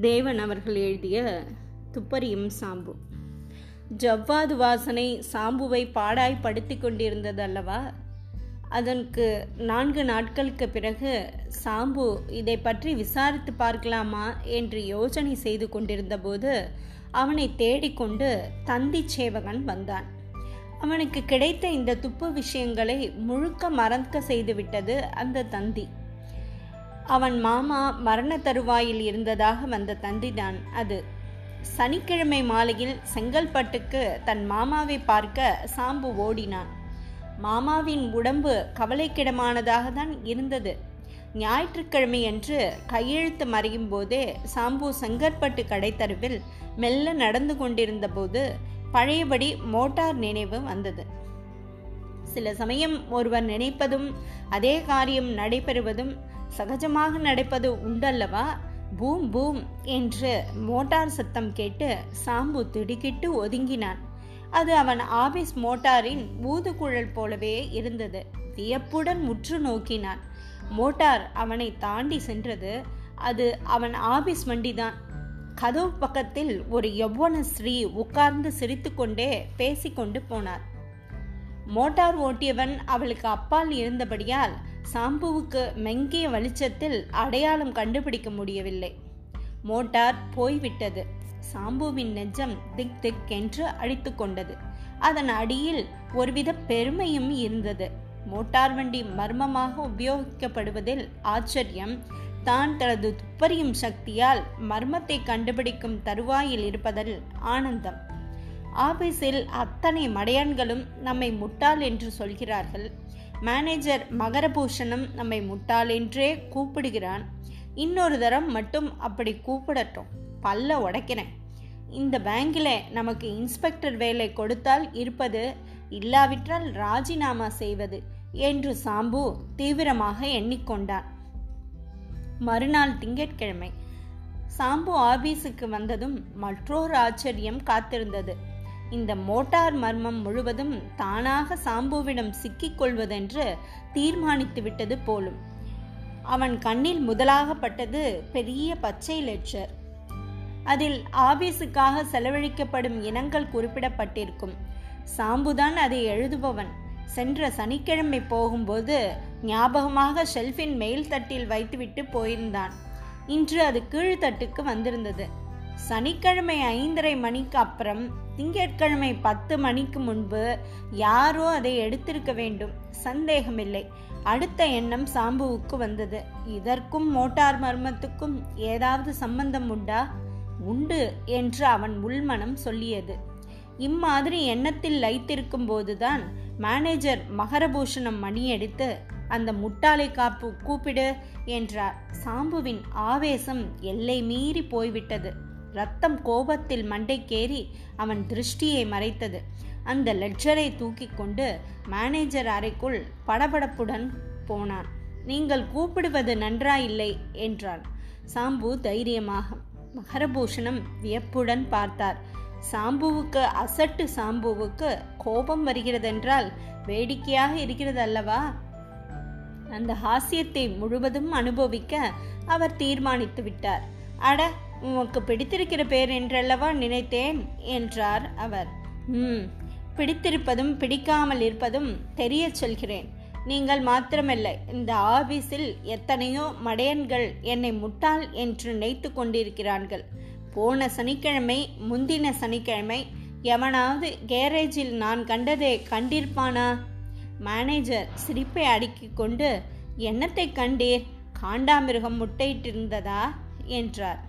தேவன் அவர்கள் எழுதிய துப்பறியும் சாம்பு. ஜவ்வாது வாசனை சாம்புவை பாடாய் படுத்தி கொண்டிருந்ததல்லவா? அதற்கு நான்கு நாட்களுக்கு பிறகு சாம்பு இதை பற்றி விசாரித்து பார்க்கலாமா என்று யோசனை செய்து கொண்டிருந்தபோது அவனை தேடிக்கொண்டு தந்தி சேவகன் வந்தான். அவனுக்கு கிடைத்த இந்த துப்பு விஷயங்களை முழுக்க மறக்க செய்துவிட்டது அந்த தந்தி. அவன் மாமா மரண தருவாயில் இருந்ததாக வந்த தந்திதான் அது. சனிக்கிழமை மாலையில் செங்கல்பட்டுக்கு தன் மாமாவை பார்க்க சாம்பு ஓடினான். மாமாவின் உடம்பு கவலைக்கிடமானதாக தான் இருந்தது. ஞாயிற்றுக்கிழமை என்று கையெழுத்து மறையும் போதே சாம்பு செங்கற்பட்டு கடைத்தருவில் மெல்ல நடந்து கொண்டிருந்த போது பழையபடி மோட்டார் நினைவு வந்தது. சில சமயம் ஒருவர் நினைப்பதும் அதே காரியம் நடைபெறுவதும் சகஜமாக நடப்பது உண்டல்லவா? பூம் பூம் என்று மோட்டார் சத்தம் கேட்டு சாம்பு திடுக்கிட்டு ஒதுங்கினான். அது அவன் ஆபீஸ் மோட்டாரின் ஊதுகுழல் போலவே இருந்தது. வியப்புடன் முற்று நோக்கினான். மோட்டார் அவனை தாண்டி சென்றது அது அவன் ஆபீஸ் வண்டிதான். கதவு பக்கத்தில் ஒரு யௌவன ஸ்ரீ உட்கார்ந்து சிரித்துக்கொண்டே பேசிக்கொண்டு போனார். மோட்டார் ஓட்டியவன் அவளுக்கு அப்பால் இருந்தபடியால் சாம்புவுக்கு மெங்கிய வெளிச்சத்தில் அடையாளம் கண்டுபிடிக்க முடியவில்லை. மோட்டார் போய்விட்டது. சாம்புவின் நெஞ்சம் திக் திக் என்று அடித்து கொண்டது. அதன் அடியில் ஒருவித பெருமையும் இருந்தது. மோட்டார் வண்டி மர்மமாக உபயோகிக்கப்படுவதில் ஆச்சரியம். தான் தனது துப்பறியும் சக்தியால் மர்மத்தை கண்டுபிடிக்கும் தருவாயில் இருப்பதில் ஆனந்தம். ஆபீஸில் அத்தனை மடையான்களும் நம்மை முட்டாள் என்று சொல்கிறார்கள். மேனேஜர் மகரபூஷணம் நம்மை முட்டாளென்றே கூப்பிடுகிறான். இன்னொரு தரம் மட்டும் அப்படி கூப்பிடட்டும். பல்ல உடைக்கிறேன். இந்த பேங்கில் நமக்கு இன்ஸ்பெக்டர் வேலை கொடுத்தால் இருப்பது இல்லாவிட்டால் ராஜினாமா செய்வது என்று சாம்பு தீவிரமாக எண்ணிக்கொண்டான். மறுநாள் திங்கட்கிழமை சாம்பு ஆபீஸுக்கு வந்ததும் மற்றொரு ஆச்சரியம் காத்திருந்தது. இந்த மோட்டார் மர்மம் முழுவதும் தானாக சாம்புவிடம் சிக்கிக்கொள்வதென்று தீர்மானித்து விட்டது போலும். அவன் கண்ணில் முதலாகப்பட்டது பெரிய பச்சை லெட்சர் அதில் ஆபீஸுக்காக செலவழிக்கப்படும் இனங்கள் குறிப்பிடப்பட்டிருக்கும். சாம்புதான் அதை எழுதுபவன். சென்ற சனிக்கிழமை போகும்போது ஞாபகமாக ஷெல்ஃபின் மேல் தட்டில் வைத்துவிட்டு போயிருந்தான். இன்று அது கீழ்த்தட்டுக்கு வந்திருந்தது. சனிக்கிழமை ஐந்தரை மணிக்கு அப்புறம் திங்கட்கிழமை பத்து மணிக்கு முன்பு யாரோ அதை எடுத்திருக்க வேண்டும். சந்தேகமில்லை. அடுத்த எண்ணம் சாம்புவுக்கு வந்தது. இதற்கும் மோட்டார் மர்மத்துக்கும் ஏதாவது சம்பந்தம் உண்டா? உண்டு என்று அவன் உள்மனம் சொல்லியது. இம்மாதிரி எண்ணத்தில் லைத்திருக்கும் போதுதான் மேனேஜர் மகரபூஷணம் மணியடித்து அந்த முட்டாளை காப்பு கூப்பிடு என்றார். சாம்புவின் ஆவேசம் எல்லை மீறி போய்விட்டது. ரத்தம் கோபத்தில் மண்டைக்கேறி அவன் திருஷ்டியை மறைத்தது. அந்த லெட்ஜரை தூக்கி கொண்டு மேனேஜர் அறைக்குள் படபடப்புடன் போனான். நீங்கள் கூப்பிடுவது நன்றாயில்லை என்றான் சாம்பு தைரியமாக மகரபூஷணம் வியப்புடன் பார்த்தார். சாம்புவுக்கு அசட்டு சாம்புவுக்கு கோபம் வருகிறதென்றால் வேடிக்கையாக இருக்கிறது அல்லவா அந்த ஹாஸ்யத்தை முழுவதும் அனுபவிக்க அவர் தீர்மானித்து விட்டார். அட உமக்கு பிடித்திருக்கிற பேர் என்றல்லவா நினைத்தேன் என்றார் அவர். ம் பிடித்திருப்பதும் பிடிக்காமல் இருப்பதும் தெரிய சொல்கிறேன். நீங்கள் மாத்திரமில்லை இந்த ஆபீஸில் எத்தனையோ மடையன்கள் என்னை முட்டாள் என்று நினைத்து கொண்டிருக்கிறார்கள். போன சனிக்கிழமை முந்தின சனிக்கிழமை எவனாவது கேரேஜில் நான் கண்டதை கண்டிருப்பானா? மேனேஜர் சிரிப்பை அடுக்கிக் கொண்டு என்னத்தை கண்டீர்? காண்டாமிருகம் முட்டையிட்டிருந்ததா? என்றார்.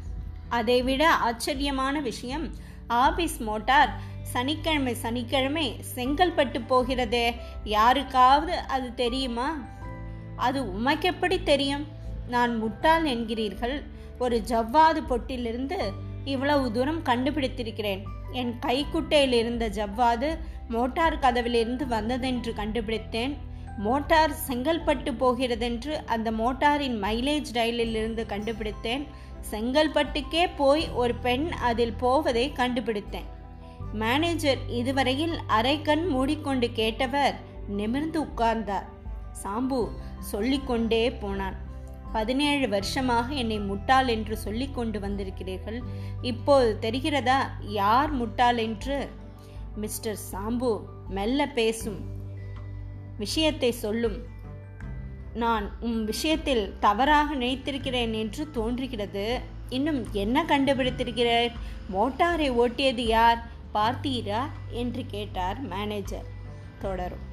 அதைவிட ஆச்சரியமான விஷயம். ஆபீஸ் மோட்டார் சனிக்கிழமை சனிக்கிழமை செங்கல்பட்டு போகிறதே. யாருக்காவது அது தெரியுமா? அது உமக்கெப்படி தெரியும்? நான் முட்டாள் என்கிறீர்கள். ஒரு ஜவ்வாது பொட்டிலிருந்து இவ்வளவு தூரம் கண்டுபிடித்திருக்கிறேன். என் கைக்குட்டையில் இருந்த ஜவ்வாது மோட்டார் கதவிலிருந்து வந்ததென்று கண்டுபிடித்தேன். மோட்டார் செங்கல்பட்டு போகிறதென்று அந்த மோட்டாரின் மைலேஜ் ரயிலிலிருந்து கண்டுபிடித்தேன். செங்கல்பட்டுக்கே போய் ஒரு பெண் அதில் போவதை கண்டுபிடித்தேன். மேனேஜர் இதுவரையில் அரைக்கண் மூடிக்கொண்டு கேட்டவர் நிமிர்ந்து உட்கார்ந்தார். சாம்பு சொல்லிக்கொண்டே போனான். பதினேழு வருஷமாக என்னை முட்டாள் என்று சொல்லி கொண்டு வந்திருக்கிறீர்கள். இப்போது தெரிகிறதா யார் முட்டாள் என்று? மிஸ்டர் சாம்பு மெல்ல பேசும். விஷயத்தை சொல்லும். நான் உம் விஷயத்தில் தவறாக நினைத்திருக்கிறேன் என்று தோன்றுகிறது. இன்னும் என்ன கண்டுபிடித்திருக்கிறேன் மோட்டாரை ஓட்டியது யார்? பார்த்தீரா? என்று கேட்டார் மேனேஜர் தொடரும்.